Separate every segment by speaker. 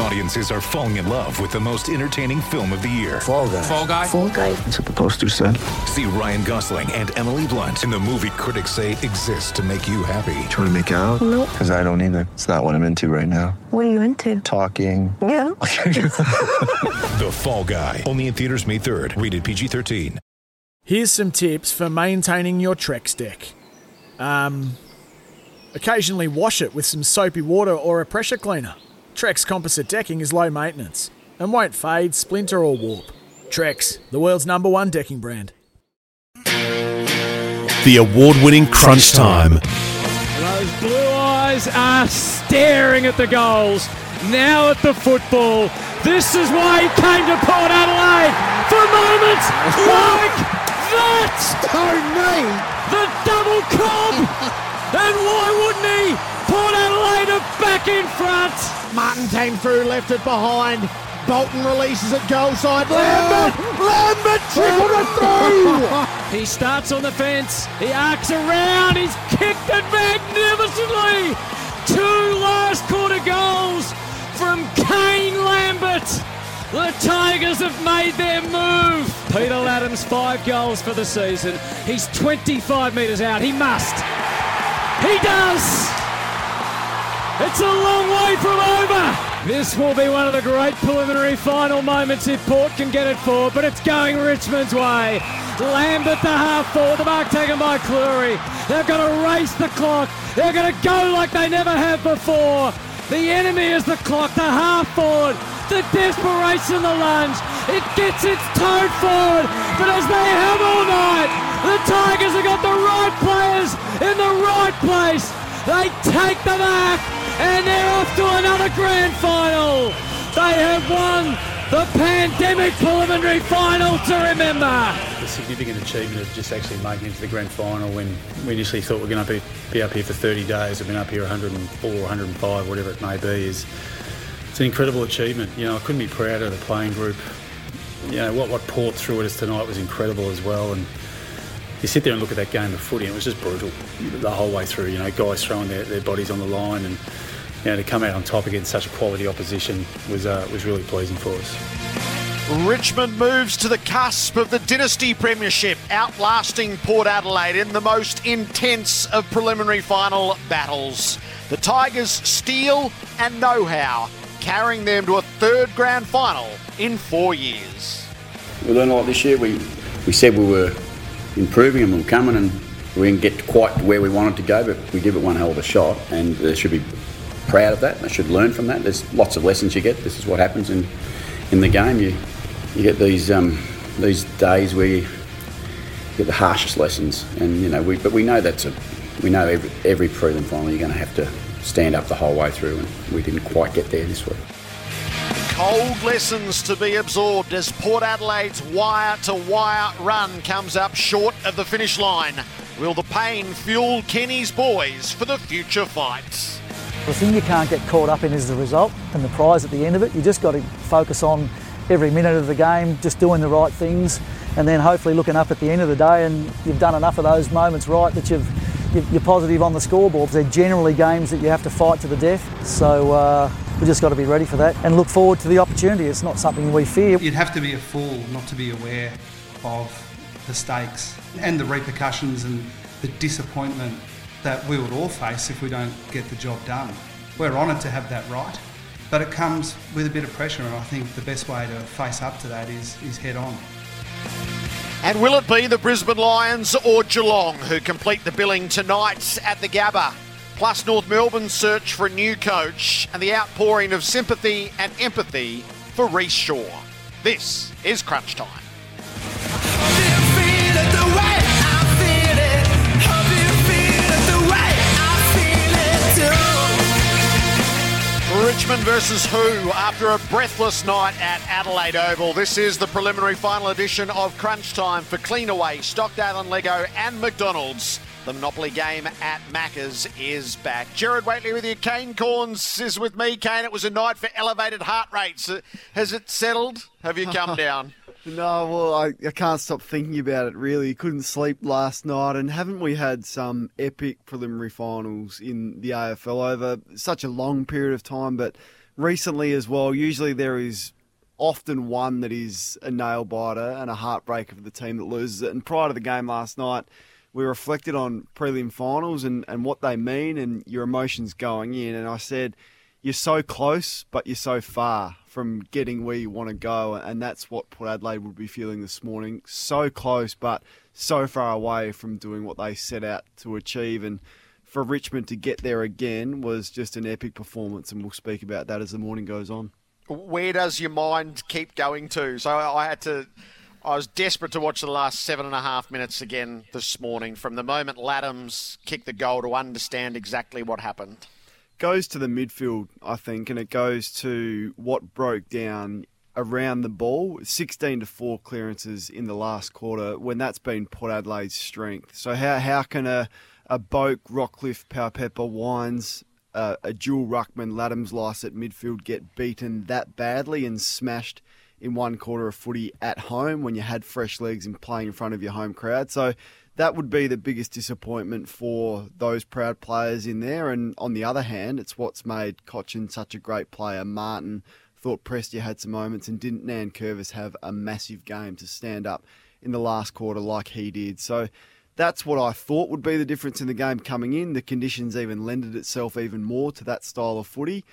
Speaker 1: Audiences are falling in love with the most entertaining film of the year.
Speaker 2: Fall guy.
Speaker 3: Fall guy.
Speaker 4: Fall guy.
Speaker 2: That's what the poster said.
Speaker 1: See Ryan Gosling and Emily Blunt in the movie critics say exists to make you happy.
Speaker 2: Trying to make it out?
Speaker 4: Nope.
Speaker 2: Because I don't either. It's not what I'm into right now.
Speaker 4: What are you into?
Speaker 2: Talking.
Speaker 4: Yeah.
Speaker 1: The Fall Guy. Only in theaters May 3rd. Rated PG-13.
Speaker 5: Here's some tips for maintaining your Trex deck. Um, occasionally wash it with some soapy water or a pressure cleaner. Trex composite decking is low maintenance and won't fade, splinter, or warp. Trex, the world's number one decking brand.
Speaker 6: The award winning Crunch Time.
Speaker 7: Those blue eyes are staring at the goals. Now at the football. This is why he came to Port Adelaide for moments like that. The double cob. and why wouldn't he? Port Adelaide are back in front.
Speaker 8: Martin came through, left it behind. Bolton releases it goal side. Lambert! Lambert trickled it through!
Speaker 7: He starts on the fence. He arcs around. He's kicked it magnificently. Two last quarter goals from Kane Lambert. The Tigers have made their move. Peter Ladhams, five goals for the season. He's 25 metres out. He must. He does. It's a long way from over. This will be one of the great preliminary final moments if Port can get it forward, but it's going Richmond's way. Lambert the half forward, the mark taken by Cleary. They're going to race the clock. They're going to go like they never have before. The enemy is the clock, the half forward, the desperation, the lunge. It gets its toe forward, but as they have all night, the Tigers have got the right players in the right place. They take the mark and they're off to another grand final. They have won the pandemic preliminary final to remember.
Speaker 9: the significant achievement of just actually making it to the grand final when we initially thought we are going to be, be up here for 30 days. We've been up here 104, 105, whatever it may be. Is it's an incredible achievement. You know, I couldn't be prouder of the playing group. You know what what threw at us tonight was incredible as well. And you sit there and look at that game of footy, and it was just brutal the whole way through. You know, guys throwing their, their bodies on the line, and you know to come out on top against such a quality opposition was uh, was really pleasing for us.
Speaker 10: Richmond moves to the cusp of the Dynasty Premiership, outlasting Port Adelaide in the most intense of preliminary final battles. The Tigers' steel and know how, carrying them to a third grand final in four years.
Speaker 11: We learned a lot this year. We we said we were improving and we were coming, and we didn't get quite where we wanted to go, but we give it one hell of a shot, and there should be proud of that. They should learn from that. There's lots of lessons you get. This is what happens in in the game. You you get these um, these days where you get the harshest lessons, and you know we but we know that's a we know every every prelim final you're going to have to stand up the whole way through, and we didn't quite get there this week.
Speaker 10: Cold lessons to be absorbed as Port Adelaide's wire to wire run comes up short of the finish line. Will the pain fuel Kenny's boys for the future fights?
Speaker 12: The thing you can't get caught up in is the result and the prize at the end of it. You just got to focus on every minute of the game, just doing the right things, and then hopefully looking up at the end of the day and you've done enough of those moments right that you've you're positive on the scoreboard. They're generally games that you have to fight to the death, so uh, we just got to be ready for that and look forward to the opportunity. It's not something we fear.
Speaker 13: You'd have to be a fool not to be aware of the stakes and the repercussions and the disappointment that we would all face if we don't get the job done. We're honoured to have that right, but it comes with a bit of pressure, and I think the best way to face up to that is, is head on.
Speaker 10: And will it be the Brisbane Lions or Geelong who complete the billing tonight at the Gabba? Plus North Melbourne's search for a new coach and the outpouring of sympathy and empathy for Rhyce Shaw. This is Crunch Time. Richmond versus who after a breathless night at Adelaide Oval. This is the preliminary final edition of Crunch Time for Cleanaway, Stockdale and Leggo and McDonald's. The Monopoly game at Macca's is back. Gerard Whateley with you. Kane Cornes is with me. Kane, it was a night for elevated heart rates. Has it settled? Have you come down?
Speaker 3: No, well, I, I can't stop thinking about it, really. Couldn't sleep last night, and haven't we had some epic preliminary finals in the AFL over such a long period of time, but recently as well? Usually there is often one that is a nail biter and a heartbreaker for the team that loses it. And prior to the game last night, we reflected on prelim finals and, and what they mean and your emotions going in, and I said, You're so close, but you're so far from getting where you want to go, and that's what Port Adelaide would be feeling this morning. So close, but so far away from doing what they set out to achieve. And for Richmond to get there again was just an epic performance, and we'll speak about that as the morning goes on.
Speaker 10: Where does your mind keep going to? So I had to. I was desperate to watch the last seven and a half minutes again this morning from the moment Ladhams kicked the goal to understand exactly what happened
Speaker 3: goes to the midfield, I think, and it goes to what broke down around the ball. 16 to 4 clearances in the last quarter when that's been Port Adelaide's strength. So, how, how can a, a Boak, Rockliff, Powell-Pepper, Wines, uh, a dual Ruckman, Ladhams Lycett midfield get beaten that badly and smashed in one quarter of footy at home when you had fresh legs and playing in front of your home crowd? So, that would be the biggest disappointment for those proud players in there. And on the other hand, it's what's made Cotchin such a great player. Martin thought Prestia had some moments, and didn't Nankervis have a massive game to stand up in the last quarter like he did? So that's what I thought would be the difference in the game coming in. The conditions even lended itself even more to that style of footy.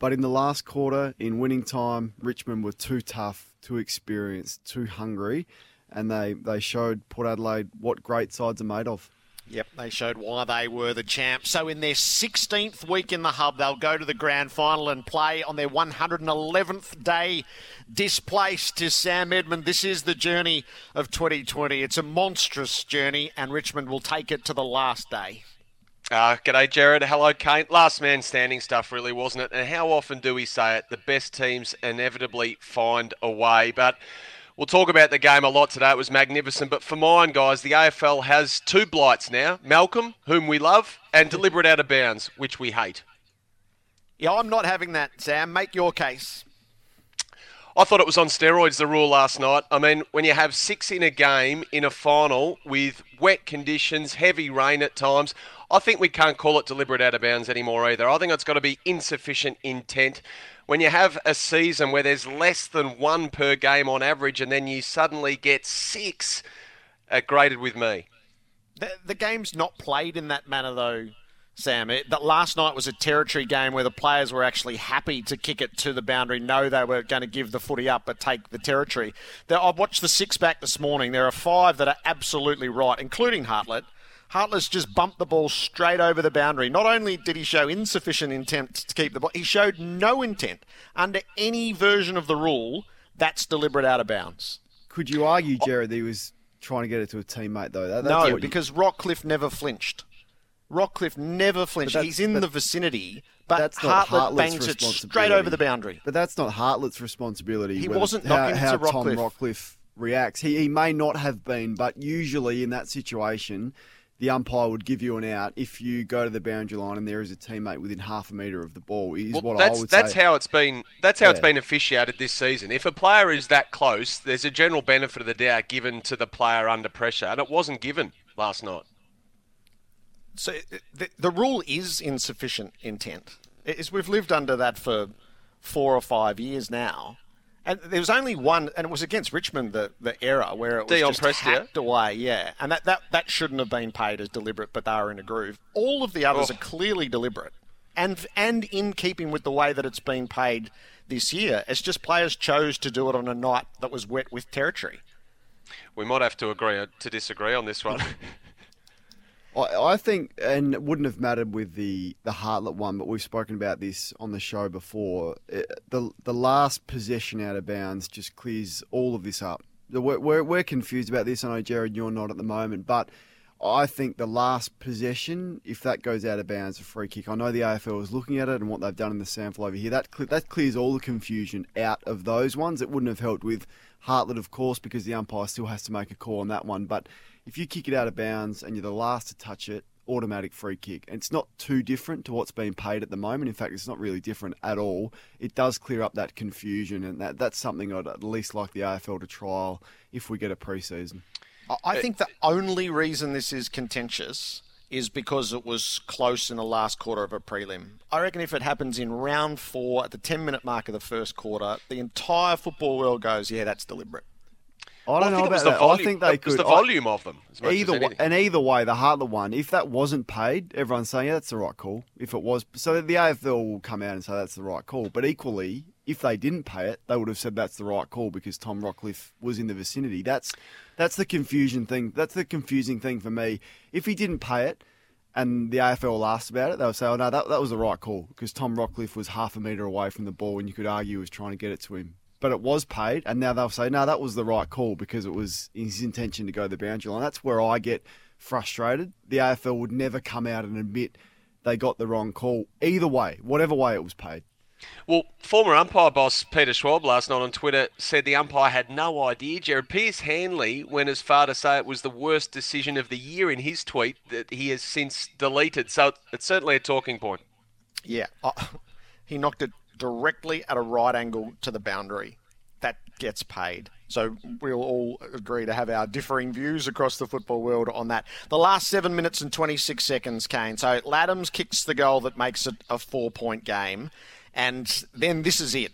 Speaker 3: But in the last quarter, in winning time, Richmond were too tough, too experienced, too hungry and they, they showed Port Adelaide what great sides are made of.
Speaker 10: Yep, they showed why they were the champs. So in their 16th week in the hub, they'll go to the grand final and play on their 111th day displaced to Sam Edmund. This is the journey of 2020. It's a monstrous journey, and Richmond will take it to the last day.
Speaker 14: Uh, g'day, Gerard. Hello, Kate. Last man standing stuff, really, wasn't it? And how often do we say it? The best teams inevitably find a way. But We'll talk about the game a lot today. It was magnificent. But for mine, guys, the AFL has two blights now Malcolm, whom we love, and deliberate out of bounds, which we hate.
Speaker 10: Yeah, I'm not having that, Sam. Make your case.
Speaker 14: I thought it was on steroids, the rule last night. I mean, when you have six in a game in a final with wet conditions, heavy rain at times, I think we can't call it deliberate out of bounds anymore either. I think it's got to be insufficient intent when you have a season where there's less than one per game on average and then you suddenly get six, uh, graded with me.
Speaker 10: The, the game's not played in that manner, though, Sam. It, that last night was a territory game where the players were actually happy to kick it to the boundary, know they were going to give the footy up but take the territory. I've watched the six back this morning. There are five that are absolutely right, including Hartlett. Hartlett just bumped the ball straight over the boundary. Not only did he show insufficient intent to keep the ball, he showed no intent. Under any version of the rule, that's deliberate out of bounds.
Speaker 3: Could you argue, Gerard, that he was trying to get it to a teammate, though?
Speaker 10: That, no, because Rockliff never flinched. Rockliff never flinched. He's in the vicinity, but that's Hartlett bangs it straight over the boundary.
Speaker 3: But that's not Hartlett's responsibility.
Speaker 10: He wasn't knocking
Speaker 3: how,
Speaker 10: how
Speaker 3: Tom Rockliff reacts. He, he may not have been, but usually in that situation, the umpire would give you an out if you go to the boundary line and there is a teammate within half a metre of the ball. Is
Speaker 14: well,
Speaker 3: what
Speaker 14: that's,
Speaker 3: I would
Speaker 14: that's
Speaker 3: say.
Speaker 14: how it's been. That's how yeah. it's been officiated this season. If a player is that close, there's a general benefit of the doubt given to the player under pressure, and it wasn't given last night.
Speaker 10: So the, the rule is insufficient intent. It's, we've lived under that for four or five years now. And there was only one, and it was against Richmond, the, the error where it was
Speaker 14: Dion
Speaker 10: just
Speaker 14: Prestia.
Speaker 10: hacked away. Yeah, and that, that, that shouldn't have been paid as deliberate, but they are in a groove. All of the others oh. are clearly deliberate, and and in keeping with the way that it's been paid this year. It's just players chose to do it on a night that was wet with territory.
Speaker 14: We might have to agree uh, to disagree on this one.
Speaker 3: I, think, and it wouldn't have mattered with the, the Hartlett one, but we've spoken about this on the show before. It, the the last possession out of bounds just clears all of this up. We're, we're, we're confused about this. I know, Gerard, you're not at the moment, but I think the last possession, if that goes out of bounds, a free kick. I know the AFL is looking at it and what they've done in the sample over here. That that clears all the confusion out of those ones. It wouldn't have helped with Hartlett, of course, because the umpire still has to make a call on that one. But if you kick it out of bounds and you're the last to touch it, automatic free kick. It's not too different to what's being paid at the moment. In fact, it's not really different at all. It does clear up that confusion, and that, that's something I'd at least like the AFL to trial if we get a pre-season.
Speaker 10: I think the only reason this is contentious is because it was close in the last quarter of a prelim. I reckon if it happens in round four at the 10 minute mark of the first quarter, the entire football world goes, yeah, that's deliberate.
Speaker 3: I don't
Speaker 14: I
Speaker 3: know about that.
Speaker 14: volume-
Speaker 3: I think they could.
Speaker 14: the
Speaker 3: I-
Speaker 14: volume of them, as much as
Speaker 3: either way, and either way, the Hartlett one. If that wasn't paid, everyone's saying yeah, that's the right call. If it was, so the AFL will come out and say that's the right call. But equally, if they didn't pay it, they would have said that's the right call because Tom Rockliff was in the vicinity. That's that's the confusion thing. That's the confusing thing for me. If he didn't pay it. And the AFL asked about it. They would say, "Oh no, that, that was the right call because Tom Rockliff was half a metre away from the ball, and you could argue he was trying to get it to him but it was paid, and now they'll say, no, that was the right call because it was his intention to go the boundary line. That's where I get frustrated. The AFL would never come out and admit they got the wrong call, either way, whatever way it was paid.
Speaker 14: Well, former umpire boss Peter Schwab last night on Twitter said the umpire had no idea. Gerard Pearce Hanley went as far to say it was the worst decision of the year in his tweet that he has since deleted. So it's certainly a talking point.
Speaker 10: Yeah, uh, he knocked it directly at a right angle to the boundary. That gets paid. So we'll all agree to have our differing views across the football world on that. The last seven minutes and 26 seconds, Kane. So Ladhams kicks the goal that makes it a four point game. And then this is it.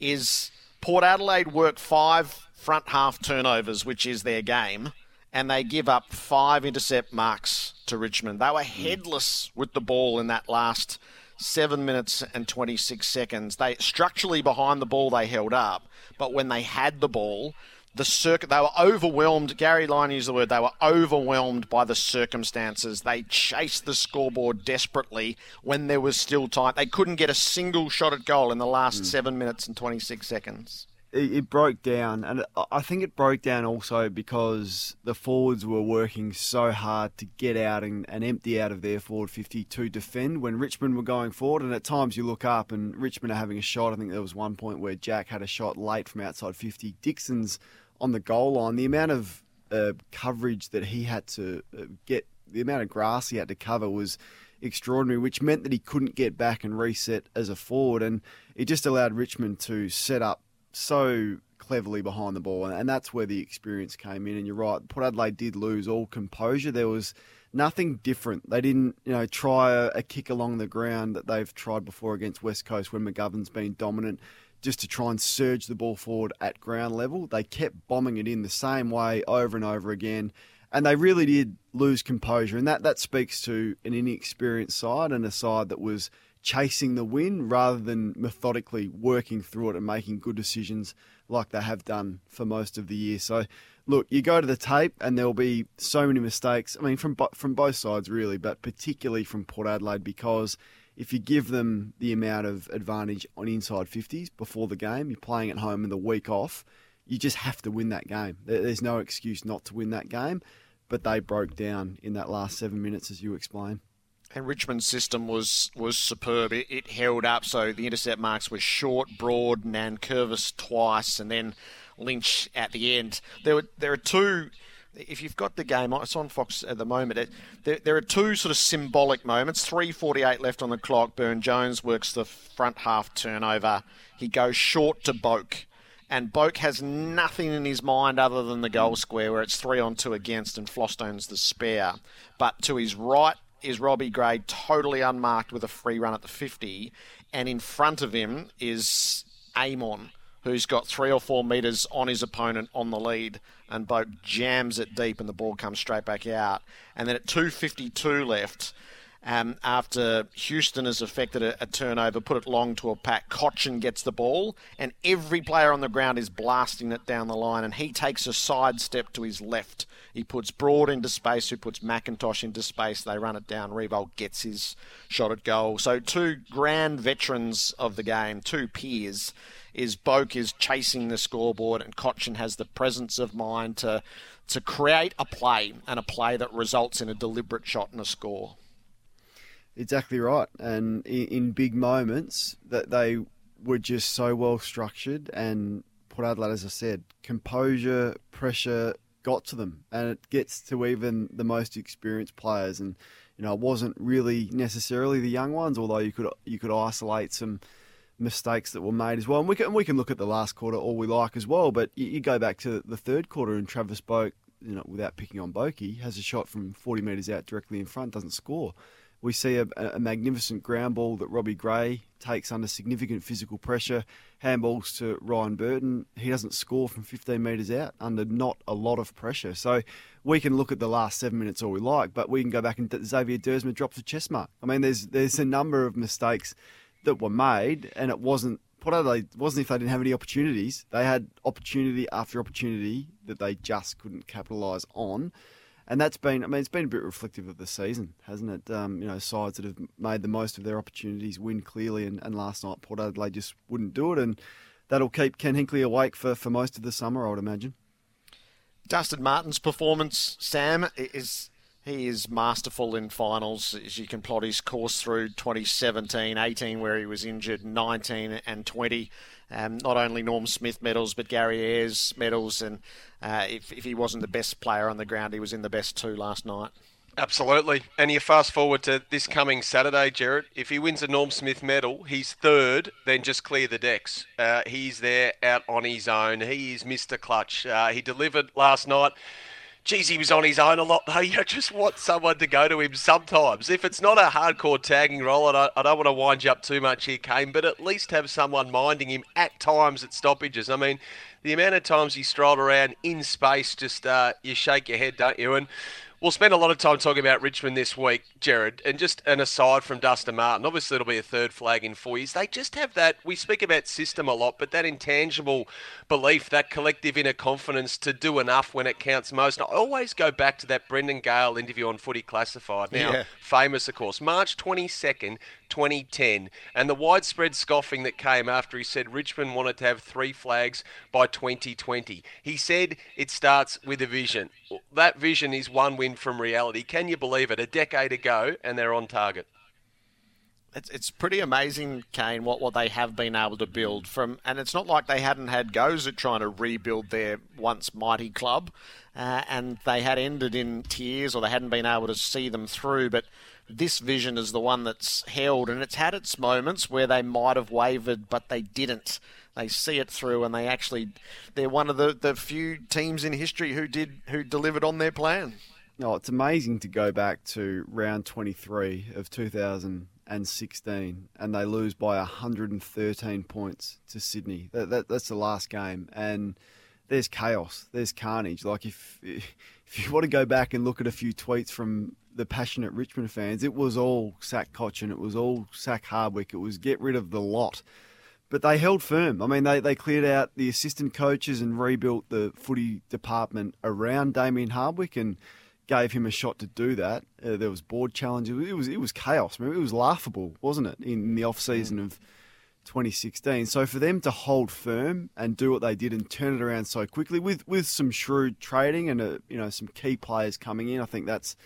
Speaker 10: Is Port Adelaide work five front half turnovers, which is their game, and they give up five intercept marks to Richmond. They were mm. headless with the ball in that last seven minutes and 26 seconds. They structurally behind the ball they held up, but when they had the ball, the circuit they were overwhelmed. Gary Lyon used the word they were overwhelmed by the circumstances. They chased the scoreboard desperately when there was still time. They couldn't get a single shot at goal in the last hmm. seven minutes and 26 seconds.
Speaker 3: It, it broke down, and I- think it broke down also because the forwards were working so hard to get out and, and empty out of their forward 50 to defend when Richmond were going forward. And at times you look up and Richmond are having a shot. I think there was one point where Jack had a shot late from outside 50. Dixon's on the goal line. The amount of uh, coverage that he had to uh, get, the amount of grass he had to cover was extraordinary, which meant that he couldn't get back and reset as a forward. And it just allowed Richmond to set up so cleverly behind the ball, and that's where the experience came in. And you're right, Port Adelaide did lose all composure. There was nothing different. They didn't, you know, try a, a kick along the ground that they've tried before against West Coast when McGovern's been dominant. Just to try and surge the ball forward at ground level, they kept bombing it in the same way over and over again, and they really did lose composure. And that that speaks to an inexperienced side and a side that was chasing the win rather than methodically working through it and making good decisions like they have done for most of the year. So, look, you go to the tape and there'll be so many mistakes. I mean, from from both sides really, but particularly from Port Adelaide because if you give them the amount of advantage on inside 50s before the game, you're playing at home in the week off, you just have to win that game. There's no excuse not to win that game, but they broke down in that last seven minutes, as you explained.
Speaker 10: And Richmond's system was was superb. It, it held up. So the intercept marks were short, broad, Nankervis twice, and then Lynch at the end. There were there are two. If you've got the game, it's on Fox at the moment. It, there, there are two sort of symbolic moments. Three forty-eight left on the clock. Byrne Jones works the front half turnover. He goes short to Boak, and Boak has nothing in his mind other than the goal square where it's three on two against and Vlastuin's the spare. But to his right is Robbie Gray totally unmarked with a free run at the 50, and in front of him is Amon, who's got three or four metres on his opponent on the lead, and Boak jams it deep and the ball comes straight back out. And then at 2.52 left, um, after Houston has affected a, a turnover, put it long to a pack. Cotchin gets the ball, and every player on the ground is blasting it down the line, and he takes a side step to his left. He puts Broad into space, who puts McIntosh into space. They run it down. Riewoldt gets his shot at goal. So two grand veterans of the game, two peers. Is Boak is chasing the scoreboard, and Cotchin has the presence of mind to to create a play and a play that results in a deliberate shot and a score.
Speaker 3: Exactly right. And in, in big moments, that they were just so well structured. And Port Adelaide, as I said, composure, pressure got to them, and it gets to even the most experienced players. And You know, it wasn't really necessarily the young ones, although you could you could isolate some mistakes that were made as well. And we can we can look at the last quarter all we like as well. But you, you go back to the third quarter and Travis Boak, you know, without picking on Boakey, has a shot from 40 metres out directly in front, doesn't score. We see a, a magnificent ground ball that Robbie Gray takes under significant physical pressure. Handballs to Ryan Burton. He doesn't score from 15 metres out under not a lot of pressure. So we can look at the last seven minutes all we like, but we can go back and Xavier Duursma drops a chest mark. I mean, there's there's a number of mistakes that were made, and it wasn't Port Adelaide wasn't if they didn't have any opportunities. They had opportunity after opportunity that they just couldn't capitalise on and that's been, I mean, it's been a bit reflective of the season, hasn't it? Um, you know, sides that have made the most of their opportunities win clearly, and, and last night Port Adelaide just wouldn't do it, and that'll keep Ken Hinkley awake for, for most of the summer, I would imagine.
Speaker 10: Dustin Martin's performance, Sam, is he is masterful in finals. As you can plot his course through 2017, 18, where he was injured, 19 and 20. Um, not only Norm Smith medals, but Gary Ayres medals. And uh, if, if he wasn't the best player on the ground, he was in the best two last night.
Speaker 14: Absolutely. And you fast forward to this coming Saturday, Gerard. If he wins a Norm Smith medal, he's third, then just clear the decks. Uh, he's there out on his own. He is Mr. Clutch. Uh, he delivered last night. Geez, he was on his own a lot, though. You just want someone to go to him sometimes. If it's not a hardcore tagging role, I don't, I don't want to wind you up too much here, Kane, but at least have someone minding him at times at stoppages. I mean, the amount of times he strolled around in space, just uh, you shake your head, don't you? And We'll spend a lot of time talking about Richmond this week, Gerard. And just an aside from Dustin Martin, obviously it'll be a third flag in four years. They just have that, we speak about system a lot, but that intangible belief, that collective inner confidence to do enough when it counts most. And I always go back to that Brendan Gale interview on Footy Classified. Now, yeah. famous, of course, March 22nd, 2010, and the widespread scoffing that came after he said Richmond wanted to have three flags by 2020. He said it starts with a vision. That vision is one win from reality. Can you believe it? A decade ago, and they're on target.
Speaker 10: It's, it's pretty amazing, Kane, what, what they have been able to build from, and it's not like they hadn't had goes at trying to rebuild their once mighty club, uh, and they had ended in tears or they hadn't been able to see them through. But this vision is the one that's held, and it's had its moments where they might have wavered, but they didn't. They see it through, and they actually they're one of the, the few teams in history who did who delivered on their plan.
Speaker 3: Oh, it's amazing to go back to round 23 of 2016 and 16, and they lose by 113 points to Sydney. That, that, that's the last game. And there's chaos, there's carnage. Like, if, if you want to go back and look at a few tweets from the passionate Richmond fans, it was all sack Cotchin, it was all sack Hardwick, it was get rid of the lot. But they held firm. I mean, they, they cleared out the assistant coaches and rebuilt the footy department around Damien Hardwick and gave him a shot to do that. Uh, there was board challenges. It was it was chaos. Mean, it was laughable, wasn't it, in the off season mm. of 2016? So for them to hold firm and do what they did and turn it around so quickly with with some shrewd trading and a, uh, you know some key players coming in, I think that's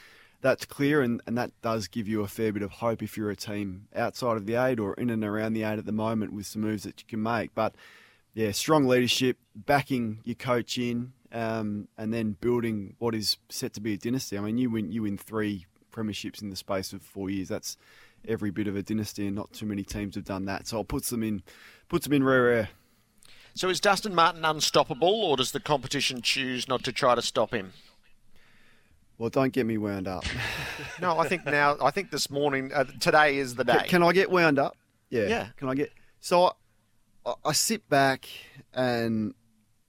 Speaker 3: that's clear and, and that does give you a fair bit of hope if you're a team outside of the eight or in and around the eight at the moment with some moves that you can make. But yeah, strong leadership, backing your coach in, um, and then building what is set to be a dynasty. I mean, you win you win three premierships in the space of four years. That's every bit of a dynasty, and not too many teams have done that. So it puts them in puts them in rare air.
Speaker 10: So is Dustin Martin unstoppable, or does the competition choose not to try to stop him?
Speaker 3: Well, don't get me wound up.
Speaker 10: no, I think now. I think this morning, uh, today is the day.
Speaker 3: Can, can, I get wound up? Yeah. Yeah. Can I get? So I, I sit back and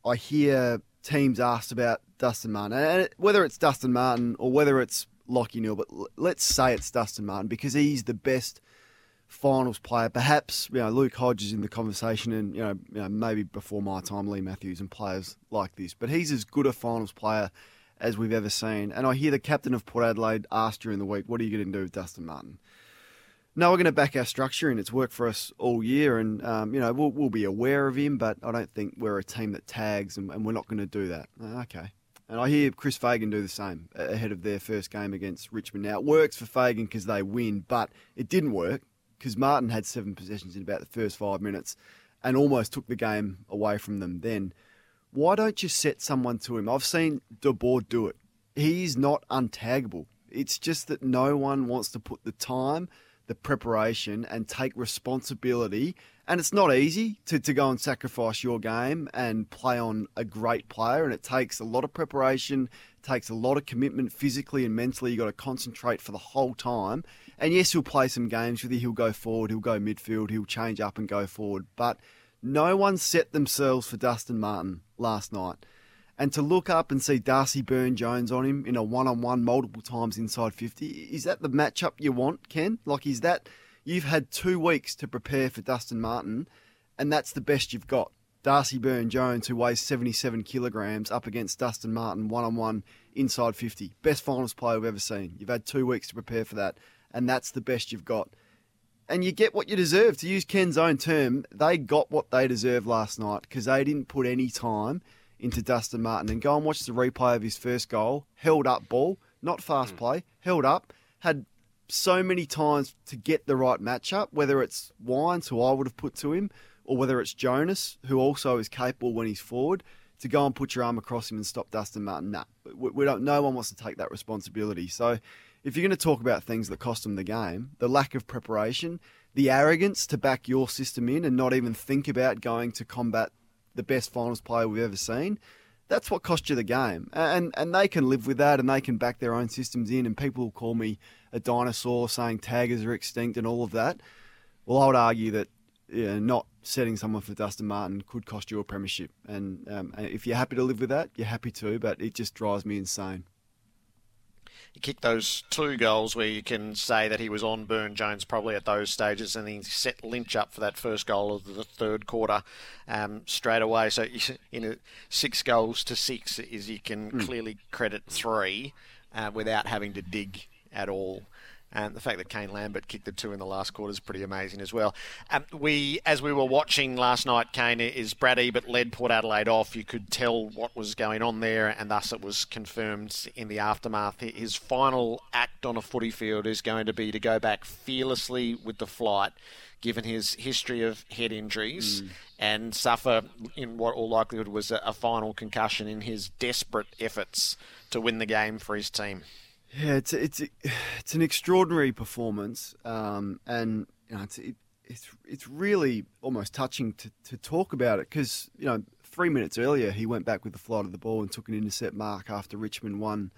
Speaker 3: I hear teams asked about Dustin Martin, and whether it's Dustin Martin or whether it's Lachie Neale, but let's say it's Dustin Martin because he's the best finals player. Perhaps you know Luke Hodge's in the conversation, and you know, you know maybe before my time, Leigh Matthews and players like this. But he's as good a finals player as we've ever seen. And I hear the captain of Port Adelaide asked during the week, "What are you going to do with Dustin Martin?" No, we're going to back our structure, and it's worked for us all year. And um, you know, we'll, we'll, be aware of him, but I don't think we're a team that tags, and, and we're not going to do that. Uh, okay. And I hear Chris Fagan do the same ahead of their first game against Richmond. Now, it works for Fagan because they win, but it didn't work because Martin had seven possessions in about the first five minutes and almost took the game away from them then. Why don't you set someone to him? I've seen De do it. He's not untaggable It's just that no one wants to put the time, the preparation, and take responsibility. And it's not easy to, to go and sacrifice your game and play on a great player. And it takes a lot of preparation, takes a lot of commitment physically and mentally. You've got to concentrate for the whole time. And yes, he'll play some games with you. He'll go forward, he'll go midfield, he'll change up and go forward. But no one set themselves for Dustin Martin last night. And to look up and see Darcy Byrne Jones on him in a one on one multiple times inside 50, is that the matchup you want, Ken? Like, is that you've had two weeks to prepare for Dustin Martin, and that's the best you've got? Darcy Byrne Jones, who weighs 77 kilograms, up against Dustin Martin one on one inside 50. Best finals player we've ever seen. You've had two weeks to prepare for that, and that's the best you've got. And you get what you deserve. To use Ken's own term, they got what they deserved last night because they didn't put any time into Dustin Martin. And go and watch the replay of his first goal. Held up ball, not fast hmm. play, held up, had so many times to get the right matchup, whether it's Wines, who I would have put to him, or whether it's Jonas, who also is capable when he's forward, to go and put your arm across him and stop Dustin Martin. Nah, we, we don't. No one wants to take that responsibility. So, if you're going to talk about things that cost them the game, the lack of preparation, the arrogance to back your system in and not even think about going to combat the best finals player we've ever seen. That's what cost you the game, and and they can live with that, and they can back their own systems in. And people will call me a dinosaur, saying taggers are extinct and all of that. Well, I would argue that know, not setting someone for Dustin Martin could cost you a premiership. And um, if you're happy to live with that, you're happy to. But it just drives me insane.
Speaker 10: He kicked those two goals where you can say that he was on Byrne Jones probably at those stages, and he set Lynch up for that first goal of the third quarter um, straight away. So you know, six goals to six is you can mm. clearly credit three uh, without having to dig at all. And the fact that Kane Lambert kicked the two in the last quarter is pretty amazing as well. Um, we, as we were watching last night, Kane is Brad Ebert led Port Adelaide off. You could tell what was going on there, and thus it was confirmed in the aftermath. His final act on a footy field is going to be to go back fearlessly with the flight, given his history of head injuries, mm. and suffer in what all likelihood was a, a final concussion in his desperate efforts to win the game for his team.
Speaker 3: Yeah, it's it's it's an extraordinary performance, um, and you know, it's it, it's it's really almost touching to, to talk about it because you know three minutes earlier he went back with the flight of the ball and took an intercept mark after Richmond won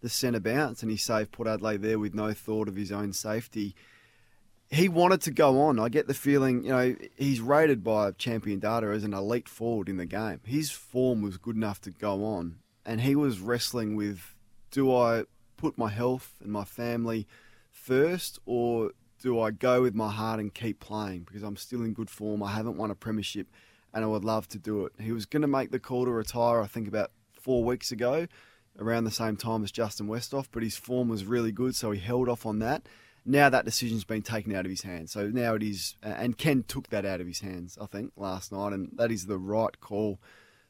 Speaker 3: the centre bounce and he saved Port Adelaide there with no thought of his own safety. He wanted to go on. I get the feeling, you know, he's rated by Champion Data as an elite forward in the game. His form was good enough to go on, and he was wrestling with, do I put my health and my family first, or do I go with my heart and keep playing because I'm still in good form? I haven't won a premiership, and I would love to do it. He was going to make the call to retire, I think, about four weeks ago, around the same time as Justin Westhoff, but his form was really good, so he held off on that. Now that decision's been taken out of his hands, so now it is, and Ken took that out of his hands, I think, last night, and that is the right call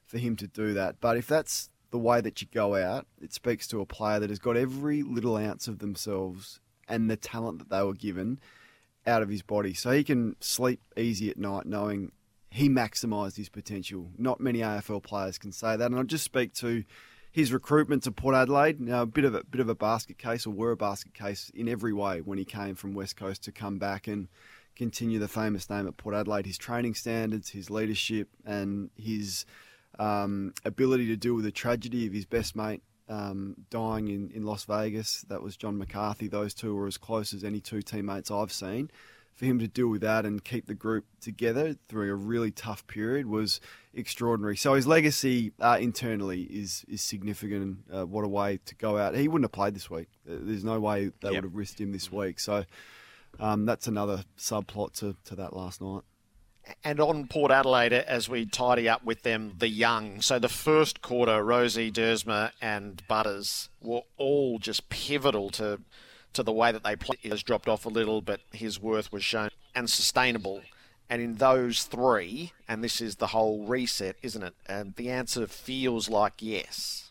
Speaker 3: for him to do that. But if that's the way that you go out, it speaks to a player that has got every little ounce of themselves and the talent that they were given out of his body. So he can sleep easy at night knowing he maximised his potential. Not many AFL players can say that. And I'll just speak to his recruitment to Port Adelaide. Now, a bit of a bit of a basket case, or were a basket case in every way when he came from West Coast to come back and continue the famous name at Port Adelaide. His training standards, his leadership, and his um, ability to deal with the tragedy of his best mate um, dying in, in Las Vegas. That was John McCarthy. Those two were as close as any two teammates I've seen. For him to deal with that and keep the group together through a really tough period was extraordinary. So his legacy uh, internally is is significant. Uh, what a way to go out! He wouldn't have played this week. There's no way they yep. would have risked him this week. So um, that's another subplot to, to that last night
Speaker 10: and on Port Adelaide as we tidy up with them, the young. So the first quarter, Rozee Duursma, and Butters were all just pivotal to to the way that they played. He has dropped off a little, but his worth was shown and sustainable. And in those three, and this is the whole reset, isn't it? And the answer feels like yes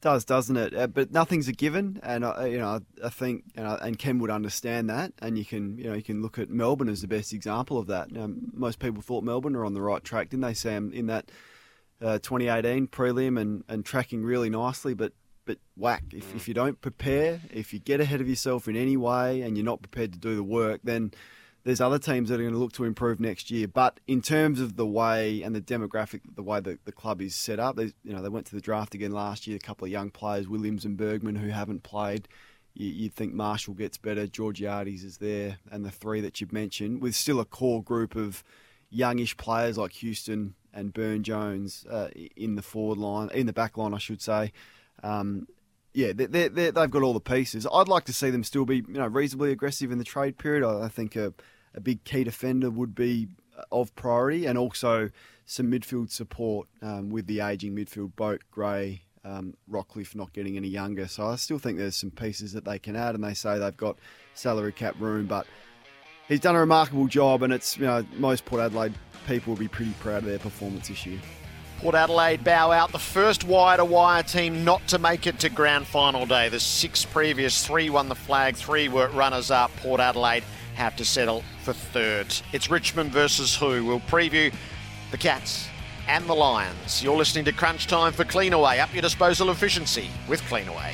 Speaker 3: does, doesn't it? Uh, but nothing's a given, and you know, I think, know, and Ken would understand that. And you can, you know, you can look at Melbourne as the best example of that. most people thought Melbourne are on the right track, didn't they, Sam? In that uh, 2018 prelim and and tracking really nicely, but but whack. If, if you don't prepare, if you get ahead of yourself in any way and you're not prepared to do the work, then there's other teams that are going to look to improve next year. But in terms of the way and the demographic, the way the, the club is set up, they, you know, they went to the draft again last year. A couple of young players, Williams and Bergman, who haven't played. You, would think Marshall gets better, Georgiades is there, and the three that you've mentioned, with still a core group of youngish players like Houston and Byrne Jones uh, in the forward line, in the back line, I should say. Um, yeah, they they they've got all the pieces. I'd like to see them still be, you know, reasonably aggressive in the trade period. I, I think a, a big key defender would be of priority, and also some midfield support um, with the aging midfield. Boak, Gray, um, Rockliff not getting any younger, so I still think there's some pieces that they can add. And they say they've got salary cap room, but he's done a remarkable job, and it's you know most Port Adelaide people will be pretty proud of their performance this year.
Speaker 10: Port Adelaide bow out the first wire to wire team not to make it to grand final day. The six previous, three won the flag, three were runners up. Port Adelaide have to settle for third. It's Richmond versus who? We'll preview the Cats and the Lions. You're listening to Crunch Time for Cleanaway. Up your disposal efficiency with Cleanaway.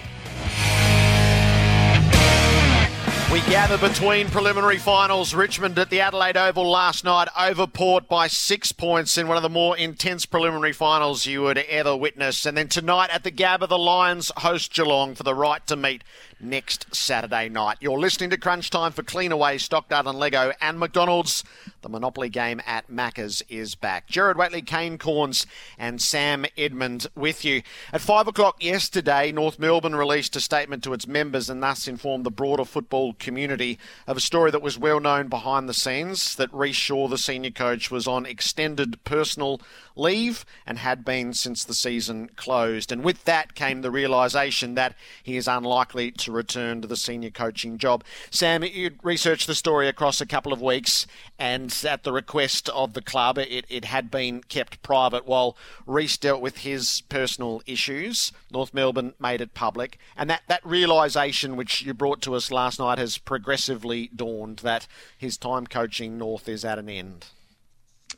Speaker 10: We gather between preliminary finals. Richmond at the Adelaide Oval last night over Port by six points in one of the more intense preliminary finals you would ever witness. And then tonight at the Gabba, the Lions host Geelong for the right to meet next Saturday night. You're listening to Crunch Time for Cleanaway, Stockdale and Leggo and McDonald's. The Monopoly game at Macca's is back. Gerard Whateley, Kane Cornes and Sam Edmund with you. At 5 o'clock yesterday, North Melbourne released a statement to its members and thus informed the broader football community of a story that was well known behind the scenes, that Rhyce Shaw, the senior coach, was on extended personal leave and had been since the season closed. And with that came the realisation that he is unlikely to return to the senior coaching job. Sam, you researched the story across a couple of weeks, and at the request of the club, it, it had been kept private while Rhyce dealt with his personal issues. North Melbourne made it public, and that, that realisation which you brought to us last night has progressively dawned that his time coaching North is at an end.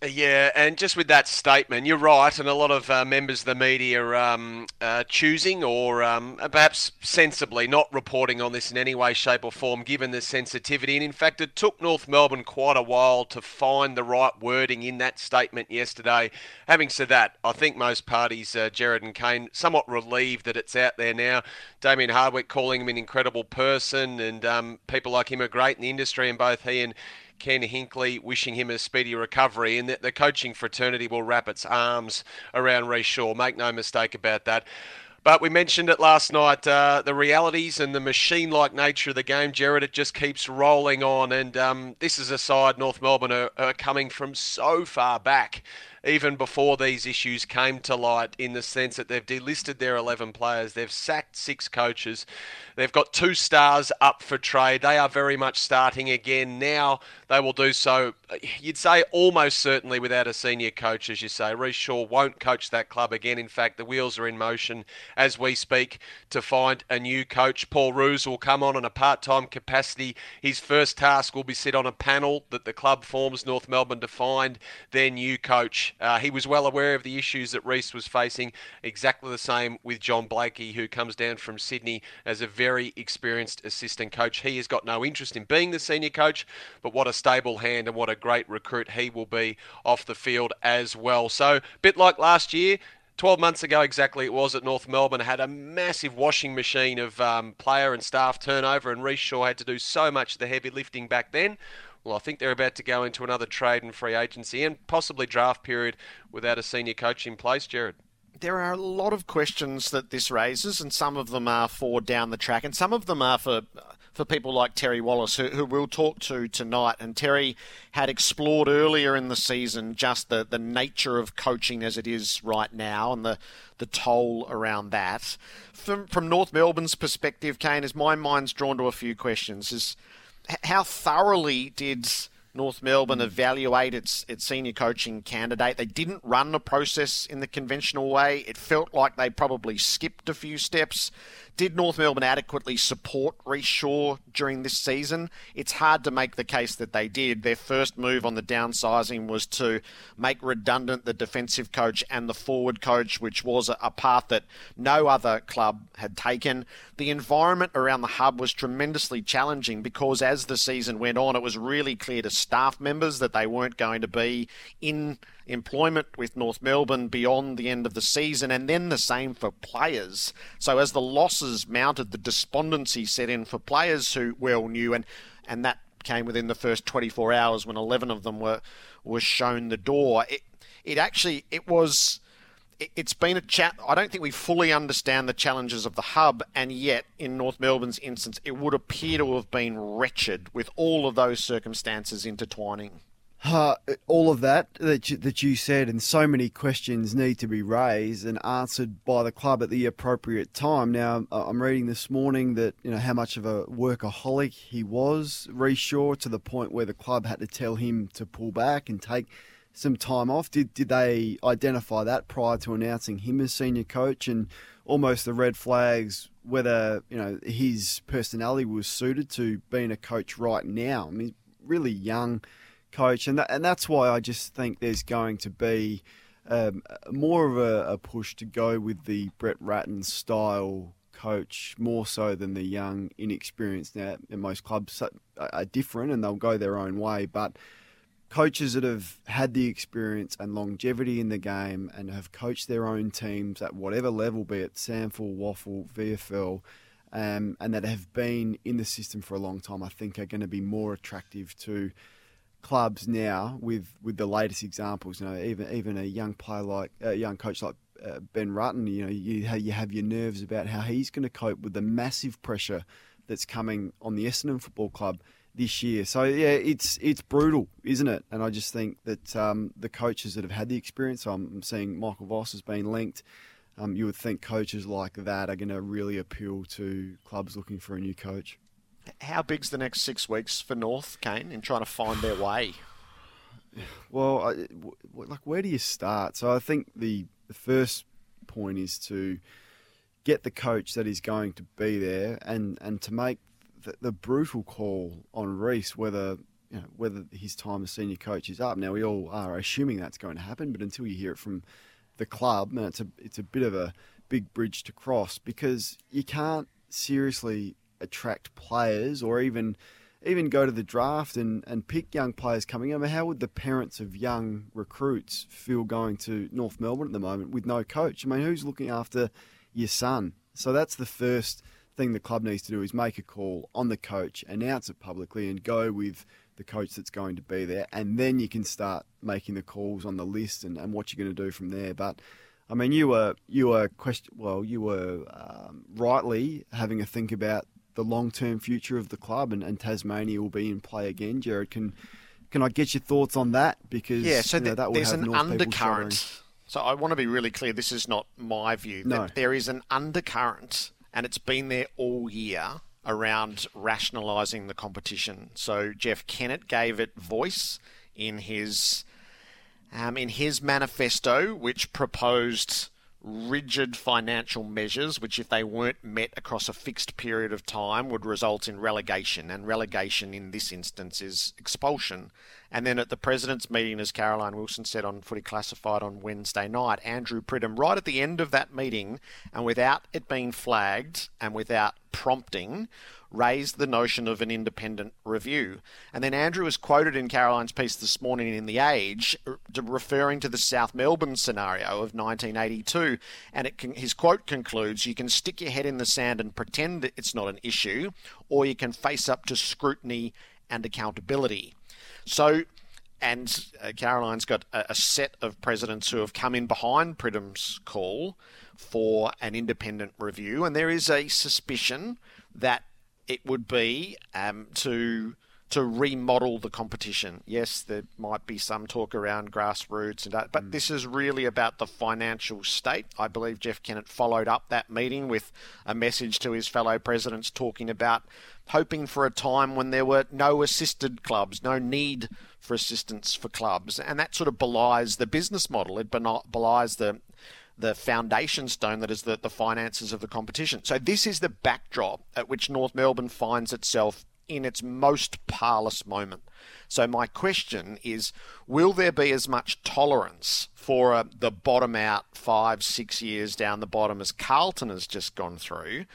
Speaker 14: Yeah, and just with that statement, you're right, and a lot of uh, members of the media are um, uh, choosing or um, perhaps sensibly not reporting on this in any way, shape, or form, given the sensitivity. And in fact, it took North Melbourne quite a while to find the right wording in that statement yesterday. Having said that, I think most parties, uh, Gerard and Kane, somewhat relieved that it's out there now. Damien Hardwick calling him an incredible person, and um, people like him are great in the industry, and both he and Ken Hinkley wishing him a speedy recovery, and that the coaching fraternity will wrap its arms around Rhyce Shaw. Make no mistake about that. But we mentioned it last night uh, the realities and the machine like nature of the game, Gerard. it just keeps rolling on. And um, this is a side North Melbourne are, are coming from so far back even before these issues came to light in the sense that they've delisted their 11 players, they've sacked six coaches, they've got two stars up for trade. They are very much starting again. Now they will do so, you'd say almost certainly without a senior coach, as you say. Rhyce Shaw won't coach that club again. In fact, the wheels are in motion as we speak to find a new coach. Paul Roos will come on in a part time capacity. His first task will be sit on a panel that the club forms North Melbourne to find their new coach. Uh, he was well aware of the issues that Rhyce was facing, exactly the same with John Blakey, who comes down from Sydney as a very experienced assistant coach. He has got no interest in being the senior coach, but what a stable hand and what a great recruit he will be off the field as well. So, bit like last year, 12 months ago exactly it was at North Melbourne had a massive washing machine of um, player and staff turnover and Rhyce Shaw had to do so much of the heavy lifting back then well, I think they're about to go into another trade and free agency and possibly draft period without a senior coach in place, Gerard
Speaker 10: there are a lot of questions that this raises, and some of them are for down the track, and some of them are for for people like Terry Wallace, who, who we'll talk to tonight. And Terry had explored earlier in the season just the, the nature of coaching as it is right now and the, the toll around that. From, from North Melbourne's perspective, Kane, as my mind's drawn to a few questions, is how thoroughly did North Melbourne hmm. evaluate its its senior coaching candidate. They didn't run the process in the conventional way. It felt like they probably skipped a few steps. Did North Melbourne adequately support Rhyce Shaw during this season? It's hard to make the case that they did. Their first move on the downsizing was to make redundant the defensive coach and the forward coach, which was a path that no other club had taken. The environment around the hub was tremendously challenging because as the season went on, it was really clear to staff members that they weren't going to be in employment with North Melbourne beyond the end of the season, and then the same for players. So as the losses mounted, the despondency set in for players who well knew, and and that came within the first 24 hours when 11 of them were were shown the door. It it actually it was. It's been a chat. I don't think we fully understand the challenges of the hub, and yet, in North Melbourne's instance, it would appear to have been wretched with all of those circumstances intertwining.
Speaker 3: Uh, all of that that you, that you said, and so many questions need to be raised and answered by the club at the appropriate time. Now, I'm reading this morning that you know how much of a workaholic he was, Rhyce Shaw, to the point where the club had to tell him to pull back and take some time off. Did did they identify that prior to announcing him as senior coach, and almost the red flags whether you know his personality was suited to being a coach right now? I mean, really young coach, and that, and that's why I just think there's going to be um, more of a, a, push to go with the Brett Ratten style coach more so than the young, inexperienced. Now, most clubs are different and they'll go their own way, but coaches that have had the experience and longevity in the game and have coached their own teams at whatever level, be it SANFL, WAFL, VFL. Um, and that have been in the system for a long time, I think are going to be more attractive to clubs now with, with the latest examples. You know, even even a young player like a young coach like uh, Ben Rutten, you know, you you have your nerves about how he's going to cope with the massive pressure that's coming on the Essendon Football Club this year. So yeah, it's it's brutal, isn't it? And I just think that um, the coaches that have had the experience, I'm seeing Michael Voss has been linked. Um, you would think coaches like that are going to really appeal to clubs looking for a new coach.
Speaker 10: How big's the next six weeks for North, Kane, in trying to find their way?
Speaker 3: Well, I, like where do you start? So I think the the first point is to get the coach that is going to be there, and and to make the, the brutal call on Rhyce whether you know, whether his time as senior coach is up. Now we all are assuming that's going to happen, but until you hear it from the club, and it's a it's a bit of a big bridge to cross because you can't seriously attract players or even even go to the draft and, and pick young players coming. I mean, how would the parents of young recruits feel going to North Melbourne at the moment with no coach? I mean, who's looking after your son? So that's the first thing the club needs to do is make a call on the coach, announce it publicly, and go with the coach that's going to be there. And then you can start making the calls on the list and, and what you're going to do from there. But I mean, you were you were question well, you were um, rightly having a think about the long term future of the club, and, and, Tasmania will be in play again. Gerard, can can I get your thoughts on that? Because
Speaker 10: yeah, so
Speaker 3: you know, that
Speaker 10: there's
Speaker 3: an
Speaker 10: North undercurrent. So I want to be really clear. This is not my view.
Speaker 3: No.
Speaker 10: there is an undercurrent, and it's been there all year around rationalising the competition. So Jeff Kennett gave it voice in his um, in his manifesto, which proposed rigid financial measures, which, if they weren't met across a fixed period of time, would result in relegation. And relegation in this instance is expulsion. And then at the president's meeting, as Caroline Wilson said on Footy Classified on Wednesday night, Andrew Pridham, right at the end of that meeting, and without it being flagged and without prompting, raised the notion of an independent review. And then Andrew was quoted in Caroline's piece this morning in The Age, referring to the South Melbourne scenario of 1982. And can, his quote concludes You can stick your head in the sand and pretend it's not an issue, or you can face up to scrutiny and accountability. So, and uh, Caroline's got a, a, set of presidents who have come in behind Pridham's call for an independent review, and there is a suspicion that it would be um, to to remodel the competition. Yes, there might be some talk around grassroots and that, but mm. this is really about the financial state. I believe Jeff Kennett followed up that meeting with a message to his fellow presidents talking about hoping for a time when there were no assisted clubs, no need for assistance for clubs, and that sort of belies the business model. It belies the the foundation stone that is the, the finances of the competition. So this is the backdrop at which North Melbourne finds itself in its most parlous moment. So my question is, will there be as much tolerance for uh, the bottom out five, six years down the bottom as Carlton has just gone through,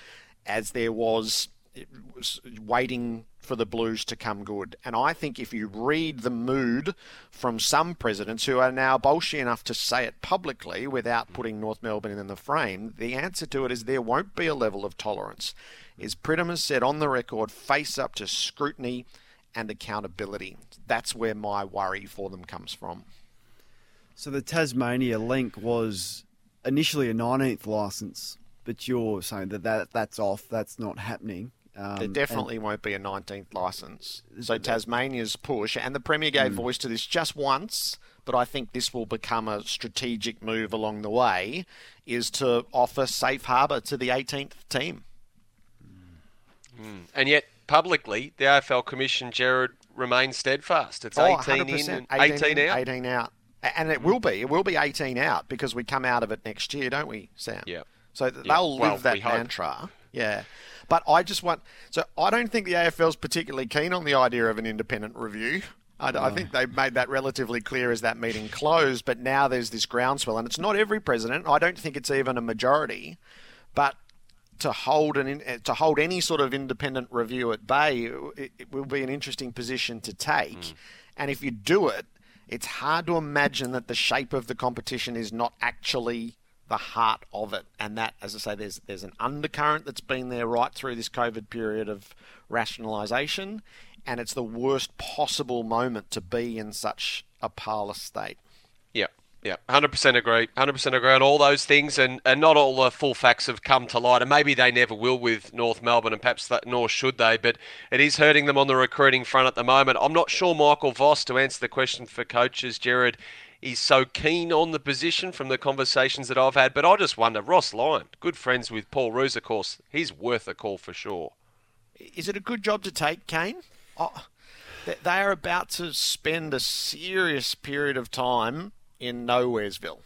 Speaker 10: as there was, was waiting for the Blues to come good. And I think if you read the mood from some presidents who are now bolshy enough to say it publicly without putting North Melbourne in the frame, the answer to it is there won't be a level of tolerance. Is Pridham has said on the record, face up to scrutiny and accountability. That's where my worry for them comes from.
Speaker 3: So the Tasmania link was initially a 19th license, but you're saying that, that that's off, that's not happening.
Speaker 10: Um, there definitely won't be a 19th license. So Tasmania's push, and the Premier gave mm. voice to this just once, but I think this will become a strategic move along the way, is to offer safe harbour to the 18th team.
Speaker 14: Mm. And yet, publicly, the AFL Commission, Gerard, remains steadfast. It's oh, 18 in and 18, 18
Speaker 10: out. 18 out. And it will be. It will be 18 out because we come out of it next year, don't we, Sam?
Speaker 14: Yeah.
Speaker 10: So they'll live well, that mantra. Yeah. But I just want. So I don't think the AFL's particularly keen on the idea of an independent review. I, I, think they made that relatively clear as that meeting closed, but now there's this groundswell, and it's not every president. I don't think it's even a majority, but to hold an to hold any sort of independent review at bay, it, it will be an interesting position to take. Mm. And if you do it, it's hard to imagine that the shape of the competition is not actually the heart of it. And that, as I say, there's there's an undercurrent that's been there right through this COVID period of rationalisation, and it's the worst possible moment to be in such a parlous state.
Speaker 14: Yeah. Yeah, hundred percent agree. Hundred percent agree on all those things, and, and not all the full facts have come to light, and maybe they never will with North Melbourne, and perhaps that, nor should they. But it is hurting them on the recruiting front at the moment. I'm not sure Michael Voss to answer the question for coaches, Gerard, is so keen on the position from the conversations that I've had. But I just wonder, Ross Lyon, good friends with Paul Roos, of course, he's worth a call for sure.
Speaker 10: Is it a good job to take, Kane? Oh, they are about to spend a serious period of time in Nowheresville.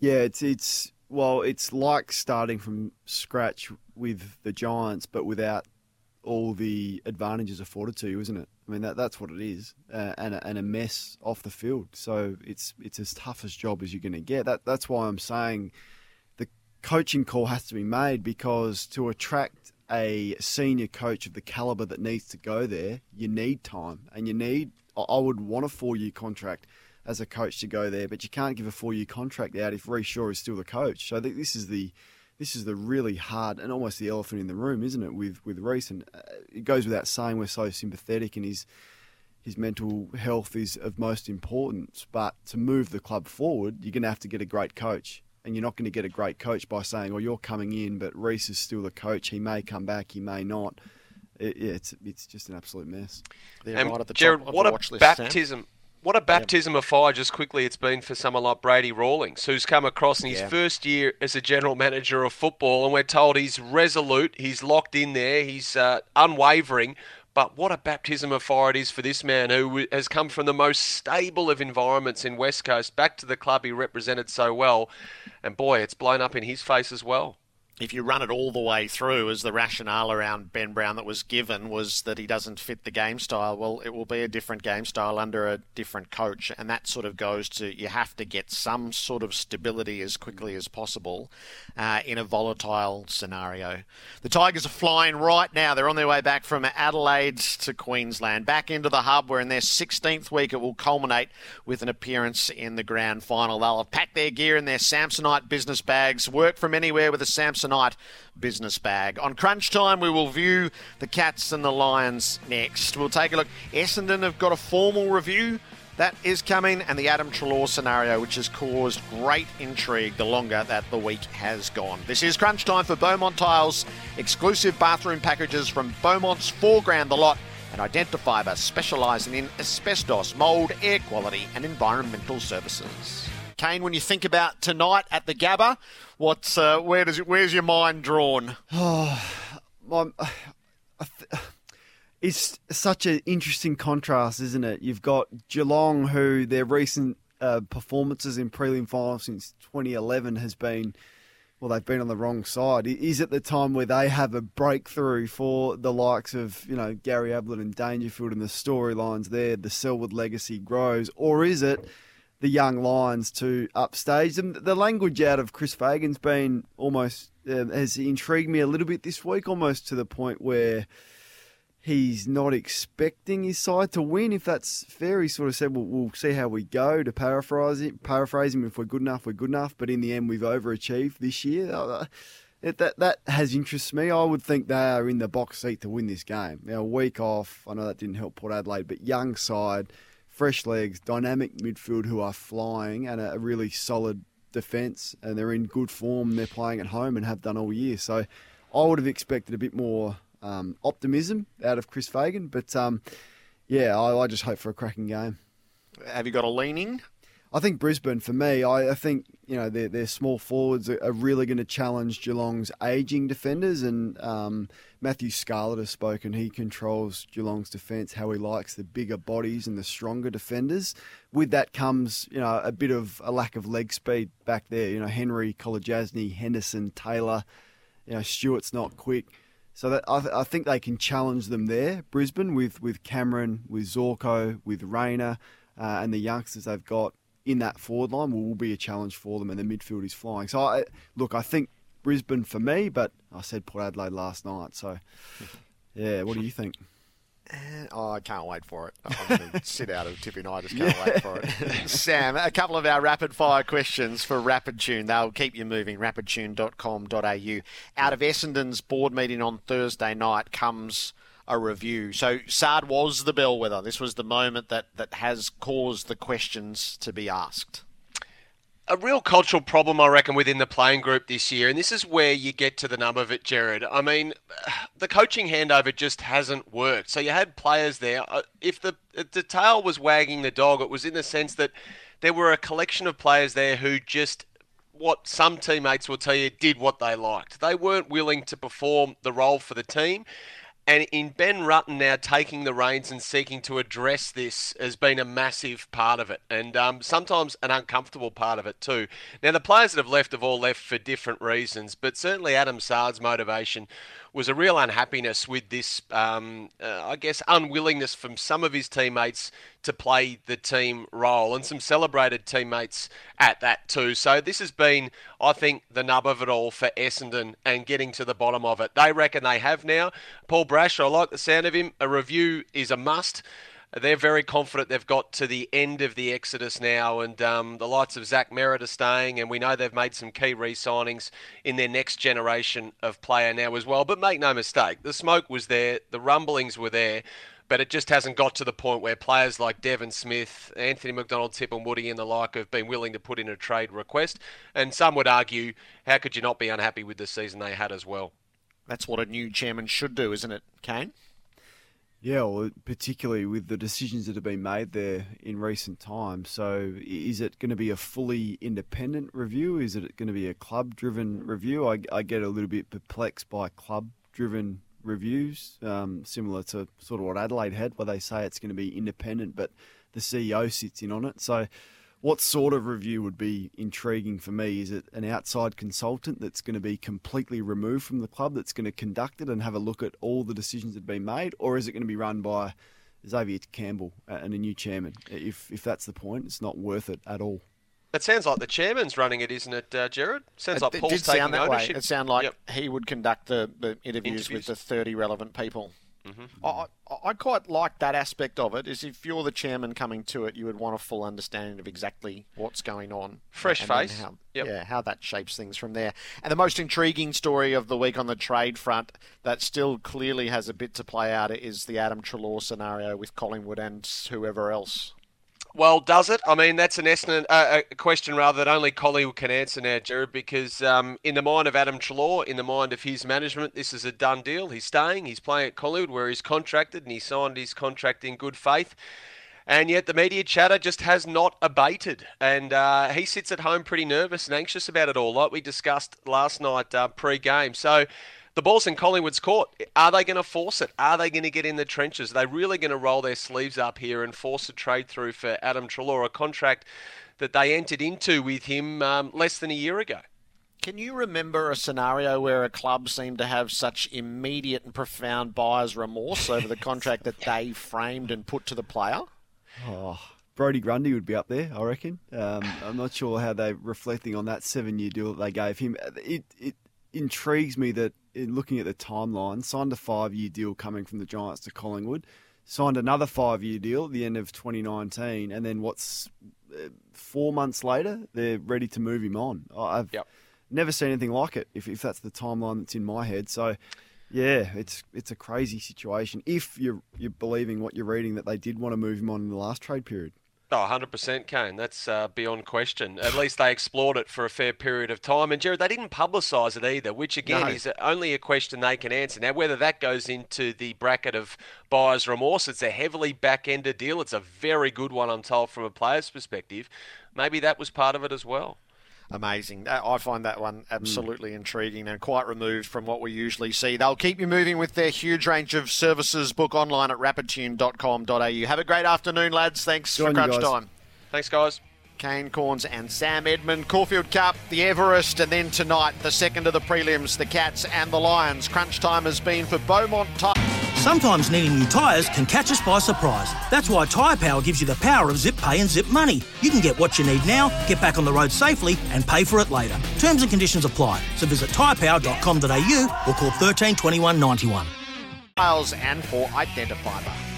Speaker 3: Yeah, it's it's well, it's like starting from scratch with the Giants, but without all the advantages afforded to you, isn't it? I mean, that that's what it is, uh, and a, and a mess off the field. So it's it's as tough as job as you're going to get. That that's why I'm saying the coaching call has to be made because to attract a senior coach of the caliber that needs to go there, you need time, and you need. I would want a four year contract as a coach to go there, but you can't give a four year contract out if Rhyce Shaw is still the coach. So this is the this is the really hard and almost the elephant in the room, isn't it? With with Rhyce, and uh, it goes without saying we're so sympathetic, and his his mental health is of most importance. But to move the club forward, you're going to have to get a great coach, and you're not going to get a great coach by saying, "Well, you're coming in, but Rhyce is still the coach. He may come back, he may not." It, it's it's just an absolute mess.
Speaker 14: and right Gerard, what a baptism! Sam. What a baptism of fire, just quickly, it's been for someone like Brady Rawlings, who's come across in his yeah. first year as a general manager of football, and we're told he's resolute, he's locked in there, he's uh, unwavering. But what a baptism of fire it is for this man who has come from the most stable of environments in West Coast back to the club he represented so well. And boy, it's blown up in his face as well
Speaker 10: if you run it all the way through, as the rationale around Ben Brown that was given was that he doesn't fit the game style, well, it will be a different game style under a different coach. And that sort of goes to you have to get some sort of stability as quickly as possible uh, in a volatile scenario. The Tigers are flying right now. They're on their way back from Adelaide to Queensland, back into the hub, where in their 16th week it will culminate with an appearance in the grand final. They'll have packed their gear in their Samsonite business bags, work from anywhere with a Samsonite tonight business bag. On crunch time, we will view the Cats and the Lions next. We'll take a look. Essendon have got a formal review. That is coming, and the Adam Treloar scenario, which has caused great intrigue the longer that the week has gone. This is crunch time for Beaumont Tiles, exclusive bathroom packages from Beaumont's four grand the lot and Identifiber, specialising in asbestos, mould, air quality, and environmental services. Kane, when you think about tonight at the Gabba, what's uh, where does where's your mind drawn?
Speaker 3: Oh, th- it's such an interesting contrast, isn't it? You've got Geelong, who their recent uh, performances in prelim finals since 2011 has been, well, they've been on the wrong side. Is it the time where they have a breakthrough for the likes of, you know, Gary Ablett and Dangerfield and the storylines there, the Selwood legacy grows, or is it the young Lions to upstage them? The language out of Chris Fagan's been almost, uh, has intrigued me a little bit this week, almost to the point where he's not expecting his side to win. If that's fair, he sort of said, "Well, we'll see how we go." To paraphrase it, paraphrase him, if we're good enough, we're good enough. But in the end, we've overachieved this year. Uh, it, that that has interests me. I would think they are in the box seat to win this game. Now, a week off, I know that didn't help Port Adelaide, but young side, fresh legs, dynamic midfield who are flying, and a really solid defence, and they're in good form. They're playing at home and have done all year. So, I would have expected a bit more um, optimism out of Chris Fagan. But um, yeah, I, I, just hope for a cracking game.
Speaker 10: Have you got a leaning?
Speaker 3: I think Brisbane for me. I, I think you know their, their small forwards are, are really going to challenge Geelong's aging defenders, and um, Matthew Scarlett has spoken. He controls Geelong's defence how he likes the bigger bodies and the stronger defenders. With that comes you know a bit of a lack of leg speed back there. You know Henry, Kolodjashnij, Henderson, Taylor. You know Stewart's not quick. So that I, th- I, think they can challenge them there, Brisbane, with, with Cameron, with Zorko, with Rayner, uh, and the youngsters they've got in that forward line will, will, be a challenge for them, and the midfield is flying. So, I, look, I think Brisbane for me, but I said Port Adelaide last night. So, yeah, what do you think?
Speaker 10: Eh, oh, I can't wait for it. I'm going to sit out of Tippy and I just can't yeah. wait for it. Sam, a couple of our rapid fire questions for Rapid Tune. They'll keep you moving. rapidtune.com.au. Out of Essendon's board meeting on Thursday night comes a review. So Saad was the bellwether. This was the moment that, that has caused the questions to be asked
Speaker 14: a real cultural problem, I reckon, within the playing group this year, and this is where you get to the nub of it, Gerard. I mean, the coaching handover just hasn't worked. So you had players there. Uh, if the the tail was wagging the dog, it was in the sense that there were a collection of players there who just what some teammates will tell you did what they liked. They weren't willing to perform the role for the team. And in Ben Rutten now taking the reins and seeking to address this has been a massive part of it, and um, sometimes an uncomfortable part of it too. Now, the players that have left have all left for different reasons, but certainly Adam Saad's motivation was a real unhappiness with this, um, uh, I guess, unwillingness from some of his teammates to play the team role and some celebrated teammates at that too. So this has been, I think, the nub of it all for Essendon and getting to the bottom of it. They reckon they have now. Paul Brash, I like the sound of him. A review is a must they're very confident they've got to the end of the exodus now, and um, the likes of Zach Merrett are staying, and we know they've made some key re-signings in their next generation of player now as well. But make no mistake, the smoke was there, the rumblings were there, but it just hasn't got to the point where players like Devon Smith, Anthony McDonald, Tip and Woody, and the like have been willing to put in a trade request. And some would argue, how could you not be unhappy with the season they had as well?
Speaker 10: That's what a new chairman should do, isn't it, Kane?
Speaker 3: Yeah, well, particularly with the decisions that have been made there in recent times. So, is it going to be a fully independent review? Is it going to be a club driven review? I, I, get a little bit perplexed by club driven reviews, um, similar to sort of what Adelaide had, where they say it's going to be independent, but the CEO sits in on it. So, what sort of review would be intriguing for me? Is it an outside consultant that's going to be completely removed from the club that's going to conduct it and have a look at all the decisions that have been made, or is it going to be run by Xavier Campbell and a new chairman? If if that's the point, it's not worth it at all.
Speaker 14: It sounds like the chairman's running it, isn't it, uh, Gerard? Sounds like
Speaker 10: it,
Speaker 14: Paul's
Speaker 10: did
Speaker 14: taking
Speaker 10: sound that
Speaker 14: ownership.
Speaker 10: Way. It sounded like yep. he would conduct the, the interviews,
Speaker 14: interviews,
Speaker 10: with the 30 relevant people.
Speaker 14: Mm-hmm.
Speaker 10: I, I quite like that aspect of it. Is if you're the chairman coming to it, you would want a full understanding of exactly what's going on,
Speaker 14: fresh face,
Speaker 10: how,
Speaker 14: yep.
Speaker 10: yeah, how that shapes things from there. And the most intriguing story of the week on the trade front that still clearly has a bit to play out is the Adam Treloar scenario with Collingwood and whoever else.
Speaker 14: Well, does it? I mean, that's an estimate, uh, a question rather that only Collingwood can answer now, Gerard, because um, in the mind of Adam Treloar, in the mind of his management, this is a done deal. He's staying, he's playing at Collingwood where he's contracted, and he signed his contract in good faith. And yet the media chatter just has not abated. And uh, he sits at home pretty nervous and anxious about it all, like we discussed last night uh, pre game. So the ball's in Collingwood's court. Are they going to force it? Are they going to get in the trenches? Are they really going to roll their sleeves up here and force a trade through for Adam Treloar, a contract that they entered into with him um, less than a year ago?
Speaker 10: Can you remember a scenario where a club seemed to have such immediate and profound buyer's remorse over the contract that they framed and put to the player?
Speaker 3: Oh, Brodie Grundy would be up there, I reckon. Um, I'm not sure how they're reflecting on that seven year deal that they gave him. It, it intrigues me that in looking at the timeline, signed a five year deal coming from the Giants to Collingwood, signed another five year deal at the end of 2019, and then what's uh, four months later, they're ready to move him on. I've
Speaker 14: yep.
Speaker 3: never seen anything like it, if, if that's the timeline that's in my head. So, yeah, it's it's a crazy situation. If you're you're believing what you're reading that they did want to move him on in the last trade period.
Speaker 14: Oh, 100% Kane. That's uh, beyond question. At least they explored it for a fair period of time. And, Gerard, they didn't publicise it either, which, again, no. is only a question they can answer. Now, whether that goes into the bracket of buyer's remorse, it's a heavily back ended deal. It's a very good one, I'm told, from a player's perspective. Maybe that was part of it as well
Speaker 10: amazing. I find that one absolutely mm. intriguing and quite removed from what we usually see. They'll keep you moving with their huge range of services. Book online at rapidtune.com.au. Have a great afternoon, lads. Thanks Good for crunch time.
Speaker 14: Thanks, guys.
Speaker 10: Kane Cornes and Sam Edmund. Caulfield Cup, the Everest, and then tonight, the second of the prelims, the Cats and the Lions. Crunch time has been for Beaumont
Speaker 15: Sometimes needing new tyres can catch us by surprise. That's why Tyre Power gives you the power of zip pay and zip money. You can get what you need now, get back on the road safely, and pay for it later. Terms and conditions apply. So visit tyrepower.com.au or call 13 21 91.
Speaker 10: Miles and for Identifier.